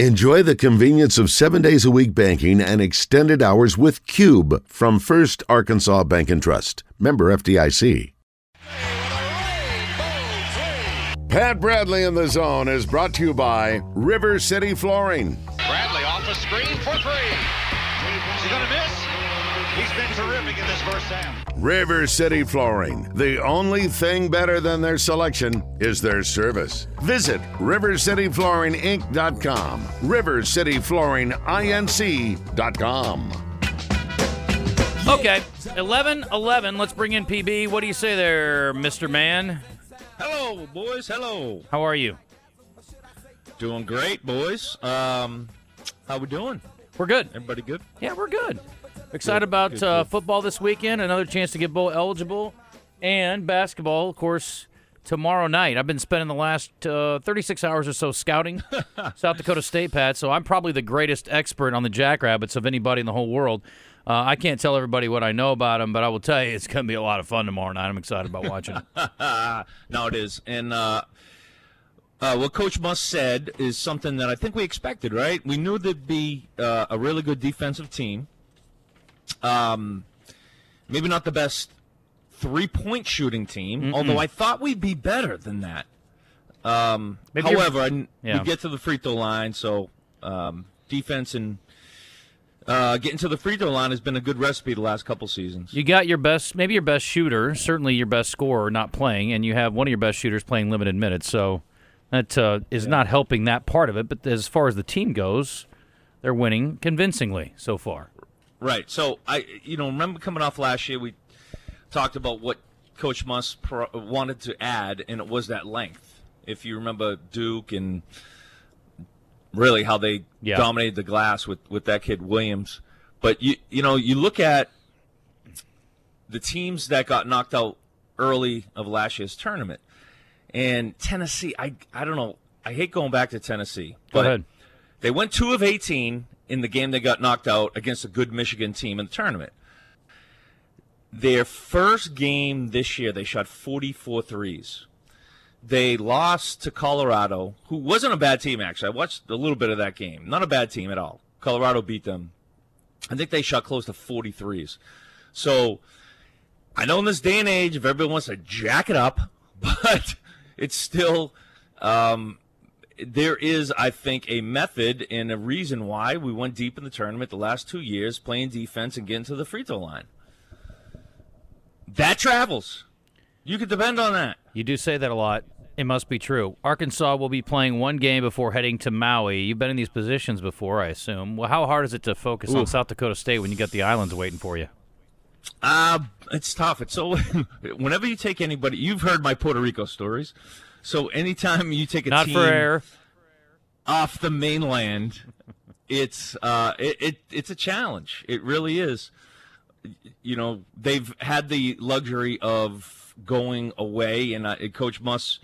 Enjoy the convenience of seven days a week banking and extended hours with Cube from First Arkansas Bank and Trust. Member FDIC. Pat Bradley in the zone is brought to you by River City Flooring. Bradley off a screen for three. Is he going to miss? He's been terrific in this first half. River City Flooring. The only thing better than their selection is their service. Visit rivercityflooringinc.com. rivercityflooringinc.com. Okay, 11 11. Let's bring in PB. What do you say there, Mr. Man? Hello, boys. Hello. How are you? Doing great, boys. Um, how we doing? We're good. Everybody good? Yeah, we're good. Excited Good, about good, uh, football this weekend. Another chance to get bowl eligible, and basketball, of course, tomorrow night. I've been spending the last uh, 36 hours or so scouting South Dakota State, Pat. So I'm probably the greatest expert on the Jackrabbits of anybody in the whole world. Uh, I can't tell everybody what I know about them, but I will tell you it's going to be a lot of fun tomorrow night. I'm excited about watching it. no, it is. And uh, uh, what Coach Muss said is something that I think we expected, right? We knew there'd be uh, a really good defensive team. Um, maybe not the best three-point shooting team, although I thought we'd be better than that. Um, however, I, Yeah. we get to the free throw line, so um, defense and uh, getting to the free throw line has been a good recipe the last couple seasons. You got your best, maybe your best shooter, certainly your best scorer not playing, and you have one of your best shooters playing limited minutes. So that uh, is not helping that part of it. But as far as the team goes, they're winning convincingly so far. Right. So I, you know, remember coming off last year, we talked about what Coach Muss pro- wanted to add, and it was that length. If you remember Duke and really how they Yeah. dominated the glass with with that kid Williams, but you you know you look at the teams that got knocked out early of last year's tournament, and Tennessee. I I don't know. I hate going back to Tennessee, Go but ahead. they went two of 18 in the game they got knocked out against a good Michigan team in the tournament. Their first game this year, they shot 44 threes. They lost to Colorado, who wasn't a bad team, actually. I watched a little bit of that game. Not a bad team at all. Colorado beat them. I think they shot close to 40 threes. So I know in this day and age, if everybody wants to jack it up, but it's still um, there is, I think, a method and a reason why we went deep in the tournament the last two years, playing defense and getting to the free throw line. That travels. You can depend on that. You do say that a lot. It must be true. Arkansas will be playing one game before heading to Maui. You've been in these positions before, I assume. Well, how hard is it to focus on South Dakota State when you got the islands waiting for you? Uh, it's tough. It's so. whenever you take anybody, you've heard my Puerto Rico stories. So anytime you take a Not team for air. off the mainland, it's uh, it, it it's a challenge. It really is. You know, they've had the luxury of going away, and uh, Coach Muss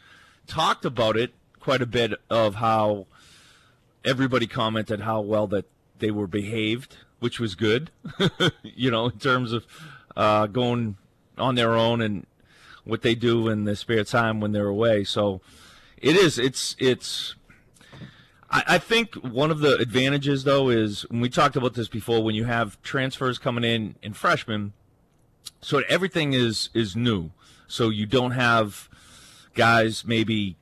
talked about it quite a bit of how everybody commented how well that they were behaved, which was good. you know, in terms of uh, going on their own and what they do in their spare time when they're away. So it is. It's it's. I, I think one of the advantages though is when we talked about this before when you have transfers coming in and freshmen, so everything is is new. So you don't have guys maybe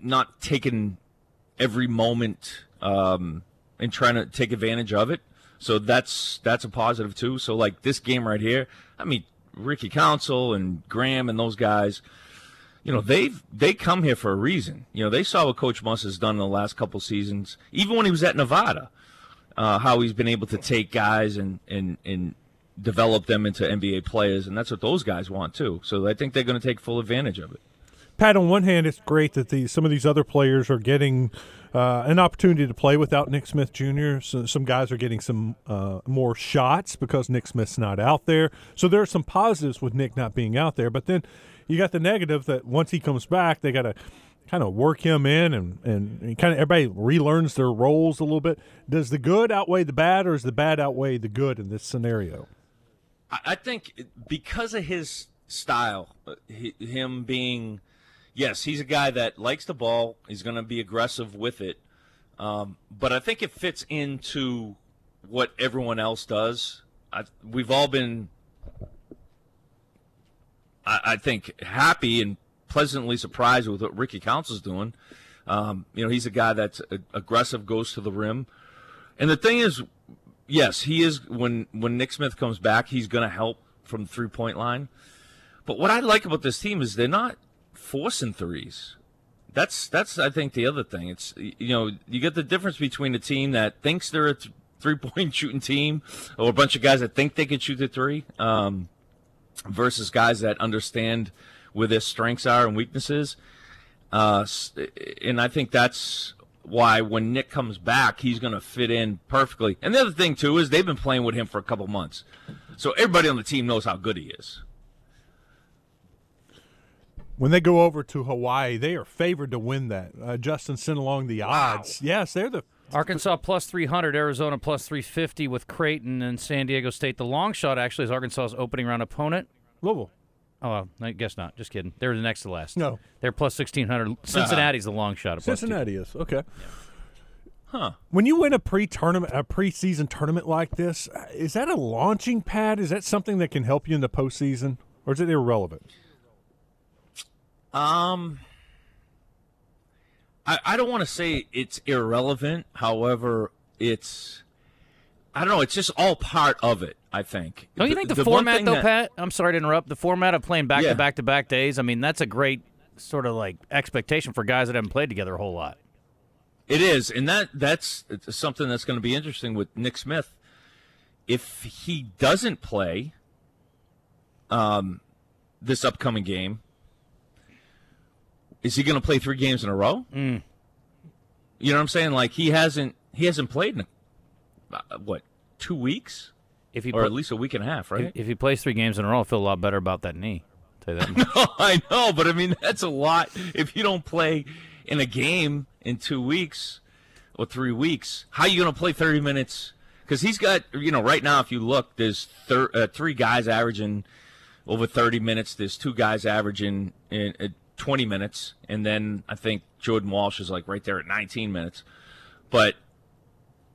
not taking every moment um, and trying to take advantage of it. So that's that's a positive too. So like this game right here, I mean Ricky Council and Graham and those guys, you know they've they come here for a reason. You know they saw what Coach Muss has done in the last couple seasons, even when he was at Nevada, uh, how he's been able to take guys and and and develop them into NBA players, and that's what those guys want too. So I think they're going to take full advantage of it. Pat, on one hand, it's great that these some of these other players are getting uh, an opportunity to play without Nick Smith Jr. So some guys are getting some uh, more shots because Nick Smith's not out there. So there are some positives with Nick not being out there. But then you got the negative that once he comes back, they got to kind of work him in and, and kind of everybody relearns their roles a little bit. Does the good outweigh the bad, or does the bad outweigh the good in this scenario? I I think because of his style, uh, him being, yes, he's a guy that likes the ball. He's going to be aggressive with it. Um, but I think it fits into what everyone else does. I, we've all been, I, I think, happy and pleasantly surprised with what Ricky Council's doing. Um, you know, he's a guy that's aggressive, goes to the rim, and the thing is, yes, he is. When when Nick Smith comes back, he's going to help from three point line. But what I like about this team is they're not forcing threes. That's that's I think the other thing. It's you know you get the difference between a team that thinks they're a th- three point shooting team, or a bunch of guys that think they can shoot the three, um, versus guys that understand where their strengths are and weaknesses. Uh, and I think that's why when Nick comes back, he's going to fit in perfectly. And the other thing too is they've been playing with him for a couple months, so everybody on the team knows how good he is. When they go over to Hawaii, they are favored to win that. Uh, Justin sent along the odds. Yes, they're the Arkansas plus 300, Arizona plus 350 with Creighton and San Diego State. The long shot actually is Arkansas's opening round opponent. Louisville. Oh, I guess not. Just kidding. They're the next to last. No. They're plus 1600. Cincinnati's the long shot. At plus two- Cincinnati is okay. Huh. When you win a pre-tournament, a preseason tournament like this, uh, is that a launching pad? Is that something that can help you in the postseason, or is it irrelevant? Um, I, I don't want to say it's irrelevant. However, it's I don't know. It's just all part of it. I think. Don't you think the, one format, though, that- Pat? I'm sorry to interrupt. The format of playing back Yeah. to back to back days. I mean, that's a great sort of like expectation for guys that haven't played together a whole lot. It is, and that that's something that's going to be interesting with Nick Smith. If he doesn't play, um, this upcoming game, is he going to play three games in a row? Mm. You know what I'm saying? Like he hasn't he hasn't played in uh, what two weeks? If he or pl- at least a week and a half, right? If, if, he plays three games in a row, I'll feel a lot better about that knee. i tell you that. no, I know, but I mean that's a lot. If you don't play in a game in two weeks or three weeks, how are you going to play 30 minutes? Because he's got you know right now, if you look, there's thir- uh, three guys averaging over 30 minutes. There's two guys averaging in, in 20 minutes, and then I think Jordan Walsh is like right there at 19 minutes. But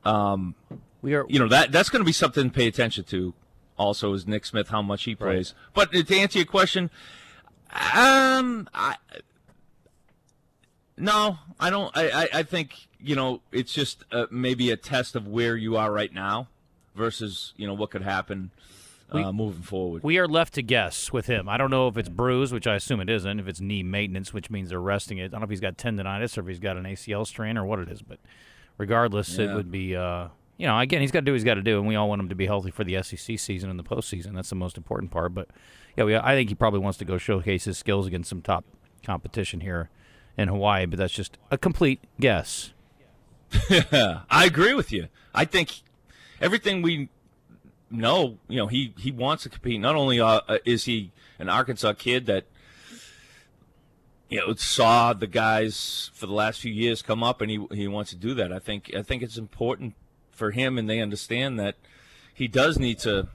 um, we are, you know, that that's going to be something to pay attention to. Also, is Nick Smith how much he plays. Right. But to answer your question, um, I no, I don't. I I, I think you know it's just uh, maybe a test of where you are right now versus you know what could happen uh, moving forward. We are left to guess with him. I don't know if it's bruise, which I assume it isn't. If it's knee maintenance, which means they're resting it. I don't know if he's got tendonitis or if he's got an ACL strain or what it is. But regardless, it would be, uh, you know, again, he's got to do what he's got to do, and we all want him to be healthy for the SEC season and the postseason. That's the most important part. But yeah, we, I think he probably wants to go showcase his skills against some top competition here in Hawaii. But that's just a complete guess. I agree with you. I think everything we know, you know, he he wants to compete. Not only uh, uh, is he an Arkansas kid that you know saw the guys for the last few years come up, and he he wants to do that. I think I think it's important for him, and they understand that he does need to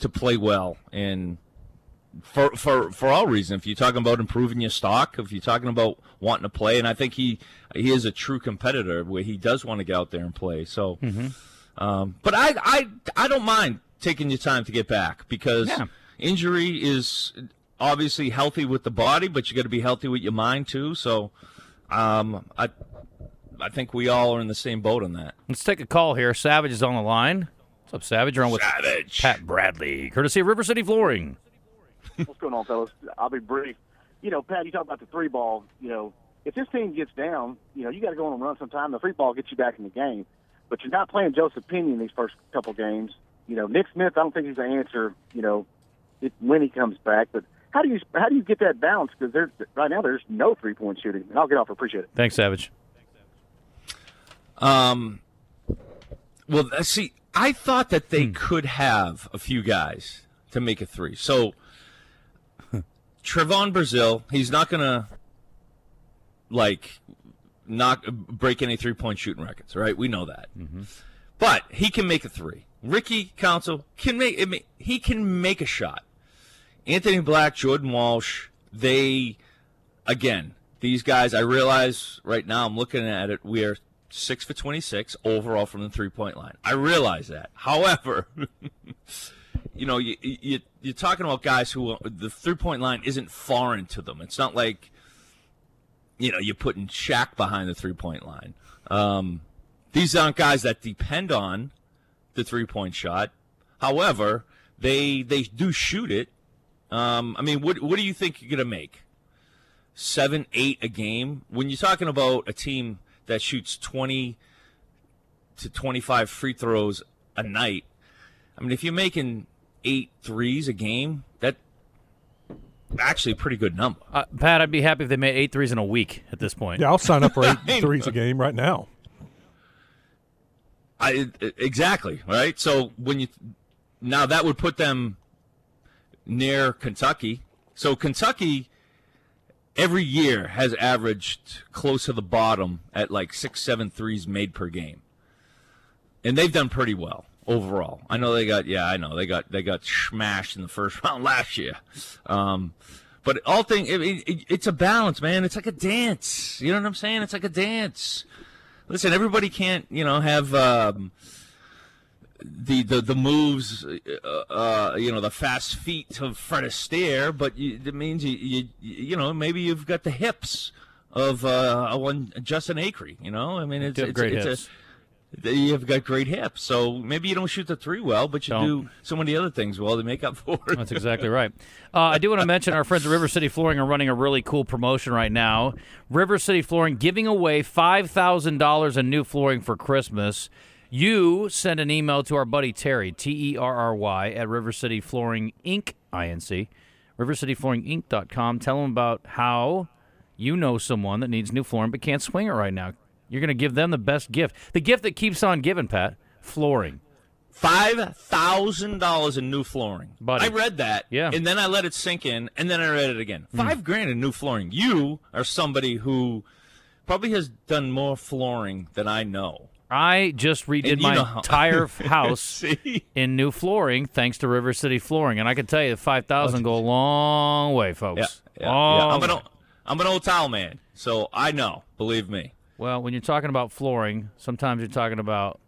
to play well and. For, for for all reasons, if you're talking about improving your stock, if you're talking about wanting to play, and I think he he is a true competitor where he does want to get out there and play. So, um, but I, I, I don't mind taking your time to get back because Yeah. injury is obviously healthy with the body, but you got to be healthy with your mind too. So, um, I, I think we all are in the same boat on that. Let's take a call here. Savage is on the line. What's up, Savage? You're on with Savage. Pat Bradley, courtesy of River City Flooring. What's going on, fellas? I'll be brief. You know, Pat, you talk about the three ball. You know, if this team gets down, you know, you got to go on a run sometime. The free ball gets you back in the game. But you're not playing Joseph Pinion these first couple games. You know, Nick Smith, I don't think he's the answer. You know, it, when he comes back. But how do you how do you get that balance? Because there's right now there's no three point shooting. And I'll get off. Appreciate it. Thanks, Savage. Um, well, see, I thought that they could have a few guys to make a three. So, Trevon Brazile, he's not gonna like not break any three point shooting records, right? We know that, but he can make a three. Ricky Council can make. I mean, he can make a shot. Anthony Black, Jordan Walsh, they again, these guys, I realize right now I'm looking at it, we are six for 26 overall from the three point line. I realize that. However, you know, you, you, you're talking about guys who the three point line isn't foreign to them. It's not like, you know, you're putting Shaq behind the three point line. Um, these aren't guys that depend on the three point shot. However, they they do shoot it. Um, I mean, what what do you think you're gonna make? Seven, eight a game. When you're talking about a team that shoots twenty to twenty five free throws a night, I mean, if you're making eight threes a game, that actually a pretty good number. Uh, Pat, I'd be happy if they made eight threes in a week at this point. Yeah, I'll sign up for eight threes a game right now. I exactly right. So when you now that would put them near Kentucky. So Kentucky every year has averaged close to the bottom at like six, seven threes made per game, and they've done pretty well overall. I know they got yeah, I know they got they got smashed in the first round last year. Um, but all thing it, it, it's a balance, man. It's like a dance. You know what I'm saying? It's like a dance. Listen, everybody can't you know have. Um, the, the the moves, uh, uh, you know, the fast feet of Fred Astaire, but you, it means you, you you know maybe you've got the hips of uh, one Justin Acri. You know, I mean, it's, it's, great it's. A, you've got great hips, so maybe you don't shoot the three well, but you Don't. do so many other things well to make up for it. That's exactly right. Uh, I do want to mention our friends at River City Flooring are running a really cool promotion right now. River City Flooring giving away $5,000 in new flooring for Christmas. You send an email to our buddy Terry, T E R R Y, at River City Flooring Inc., INC, rivercityflooringinc.com. Tell them about how you know someone that needs new flooring but can't swing it right now. You're going to give them the best gift. The gift that keeps on giving, Pat flooring. Five thousand dollars in new flooring. Buddy. I read that, Yeah. and then I let it sink in, and then I read it again. Mm. Five grand in new flooring. You are somebody who probably has done more flooring than I know. I just redid my how- entire house in new flooring thanks to River City Flooring, and I can tell you, five thousand go a long way, folks. yeah, yeah. Long I'm an old, I'm an old towel man, so I know. Believe me. Well, when you're talking about flooring, sometimes you're talking about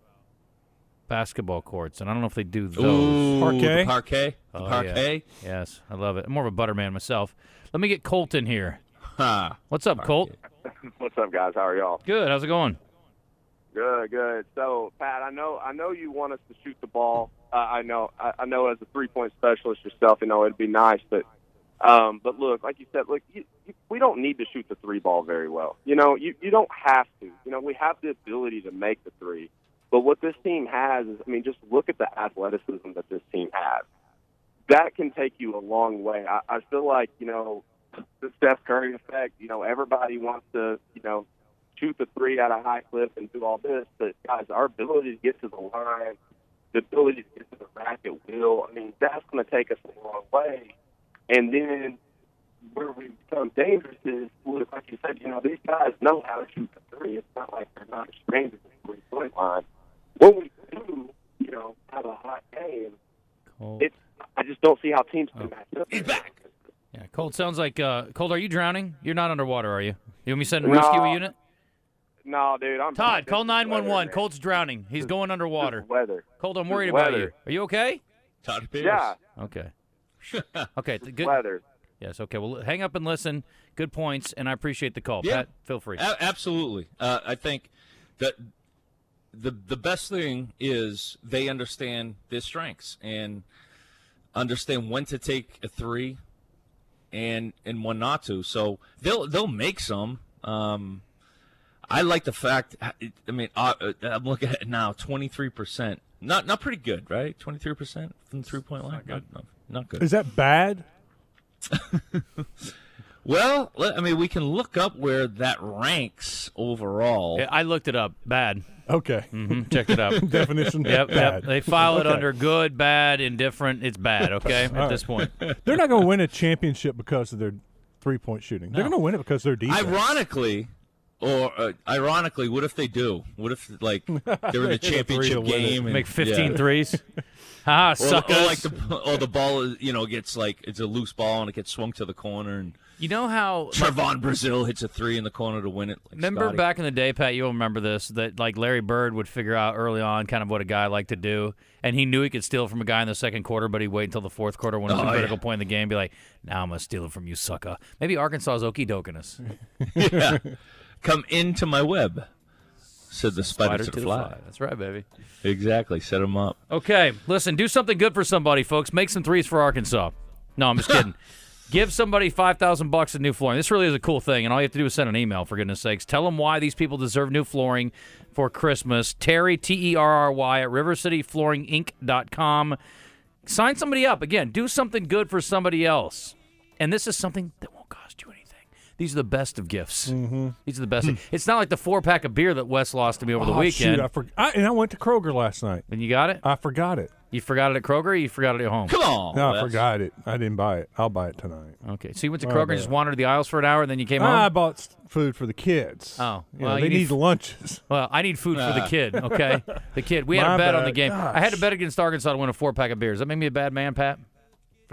basketball courts, and I don't know if they do those. Ooh, Parquet? the parquet, the Oh, yeah. parquet. Yes, I love it. I'm more of a butter man myself. Let me get Colt in here. Ha. What's up, Colt? What's up, guys? How are y'all? Good. How's it going? Good, good. So, Pat, I know, I know you want us to shoot the ball. Uh, I know, I, I know, as a three-point specialist yourself, you know it'd be nice, but, um, but look, like you said, look, you, you, we don't need to shoot the three ball very well. You know, you you don't have to. You know, we have the ability to make the three, but what this team has is, I mean, just look at the athleticism that this team has. That can take you a long way. I, I feel like, you know, the Steph Curry effect. You know, everybody wants to, you know, shoot the three at a high clip and do all this, but guys, our ability to get to the line, the ability to get to the rack at will, I mean, that's going to take us a long way. And then where we become dangerous is, look, like you said, you know, these guys know how to shoot the three. It's not like they're not strangers to the three point line. When we do, you know, have a hot game, Colt. it's I just don't see how teams can match up. He's back. Yeah, Colt sounds like uh, Colt. Are you drowning? You're not underwater, are you? You want me to send a No. rescue unit? No, dude, I'm Todd, this call nine one one. nine one weather, one. man. Colt's drowning. He's going underwater. is weather. Colt, I'm worried about you. Are you okay? Todd Pierce. Yeah, Okay. Okay. th- Good. weather. Yes. Okay. Well, hang up and listen. Good points, and I appreciate the call. Yeah. Pat, feel free. A- absolutely. Uh, I think that the the best thing is they understand their strengths and understand when to take a three and and when not to. So they'll they'll make some. Um, I like the fact. I mean, uh, uh, I'm looking at it now. Twenty three percent. Not not pretty good, right? Twenty three percent from the three point line. Not good. No, not good. Is that bad? Well, let- I mean, we can look up where that ranks overall. Yeah, I looked it up. Bad. Okay. hmm Checked it up. Definition. Yep, bad. yep. They file it Okay. under good, bad, indifferent. It's bad. Okay, at All this point. They're not going to win a championship because of their three point shooting. They're going to win it because they're defense. Ironically, or uh, ironically, what if they do? What if like they're in the Hit a three to championship game and Make 15 yeah. threes. Ha, Or, suckers. or like the or the ball is you know gets like it's a loose ball and it gets swung to the corner and You know how Trevon Brazile hits a three in the corner to win it. Like Remember Scotty. back in the day, Pat, you'll remember this, that like Larry Bird would figure out early on kind of what a guy liked to do. And he knew he could steal from a guy in the second quarter, but he'd wait until the fourth quarter when it was Oh, a yeah. critical point in the game, be like, now I'm going to steal it from you, sucker. Maybe Arkansas's okey doking us. yeah. Come into my web, said the spider, Spider to the fly. That's right, baby. Exactly. Set them up. Okay, listen, do something good for somebody, folks. Make some threes for Arkansas. No, I'm just kidding. Give somebody five thousand bucks of new flooring. This really is a cool thing, and all you have to do is send an email. For goodness sakes, tell them why these people deserve new flooring for Christmas. Terry T E R R Y at RiverCityFlooringInc.com. Sign somebody up again. Do something good for somebody else, and this is something that won't cost you anything. These are the best of gifts. Mm-hmm. These are the best. it's not like the four pack of beer that Wes lost to me over the Oh, weekend. Shoot, I for- I, and I went to Kroger last night. and you got it. I forgot it. You forgot it at Kroger. Or you forgot it at home. Come on. No, I forgot it. I didn't buy it. I'll buy it tonight. Okay, so you went to Oh, Kroger and just wandered the aisles for an hour, and then you came I home. I bought food for the kids. Oh, You know, they you need need lunches. Well, I need food for the kid. Okay, the kid. We had My a bet on the game. I had to Gosh. bet against Arkansas to win a four pack of beers. Does that make me a bad man, Pat?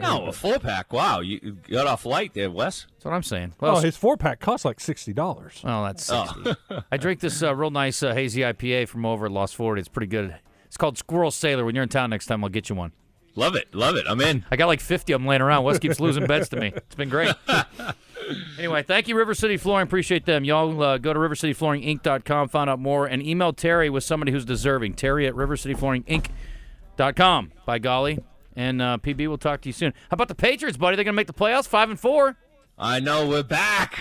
No, a four pack. Wow, you you got off light there, Wes. That's what I'm saying. Well, Oh, his four pack costs like sixty dollars. well that's sixty. I drink this uh, real nice uh, hazy IPA from over at Lost Forty. It's pretty good. It's called Squirrel Sailor. When you're in town next time, I'll get you one. Love it, love it. I'm in. I got like 50 of them laying around. Wes keeps losing bets to me. It's been great. anyway, thank you, River City Flooring. Appreciate them. Y'all uh, go to rivercityflooringinc.com, find out more, and email Terry with somebody who's deserving. Terry at rivercityflooringinc.com. By golly. And uh, PB, we'll talk to you soon. How about the Patriots, buddy? They're going to make the playoffs, 5 and 4. I know we're back,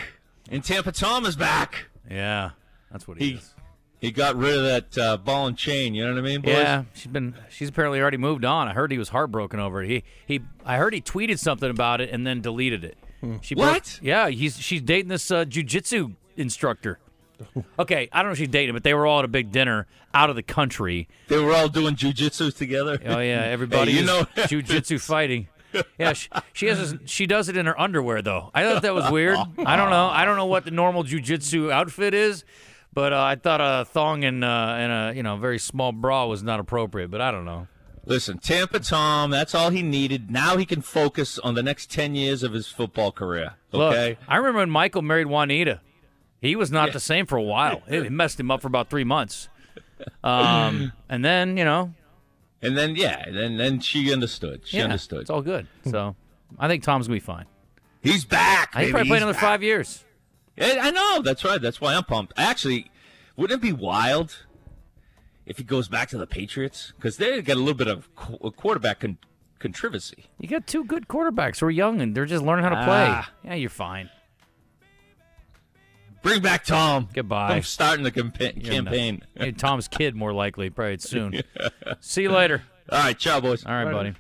and Tampa Tom is back. Yeah, that's what he, He is. he got rid of that uh, ball and chain. You know what I mean, boys? Yeah, she's been. She's apparently already moved on. I heard he was heartbroken over it. He he. I heard he tweeted something about it and then deleted it. She broke- What? yeah, he's she's dating this uh, jujitsu instructor. Okay, I don't know if she's dating, but they were all at a big dinner out of the country. They were all doing jujitsu together. Oh yeah, everybody you is know- jujitsu fighting. Yeah, she, she has. This, she does it in her underwear though. I thought that was weird. I don't know. I don't know what the normal jujitsu outfit is, but uh, I thought a thong and uh, and a you know very small bra was not appropriate. But I don't know. Listen, Tampa Tom, that's all he needed. Now he can focus on the next 10 years of his football career. Okay? Look, I remember when Michael married Juanita. He was not the same for a while. It messed him up for about three months. Um, and then you know, and then, yeah, and then, then she understood. She yeah, understood. It's all good. So I think Tom's gonna be fine. He's back. I think probably play another back. five years. Yeah, I know. That's right. That's why I'm pumped. Actually, wouldn't it be wild if he goes back to the Patriots? Because they got a little bit of qu- quarterback con- controversy. You got two good quarterbacks who are young and they're just learning how to play. Ah. Yeah, you're fine. Bring back Tom. Goodbye. I'm starting the campa- You're campaign. Hey, Tom's kid, more likely, probably soon. See you later. All right, ciao, boys. All right, buddy.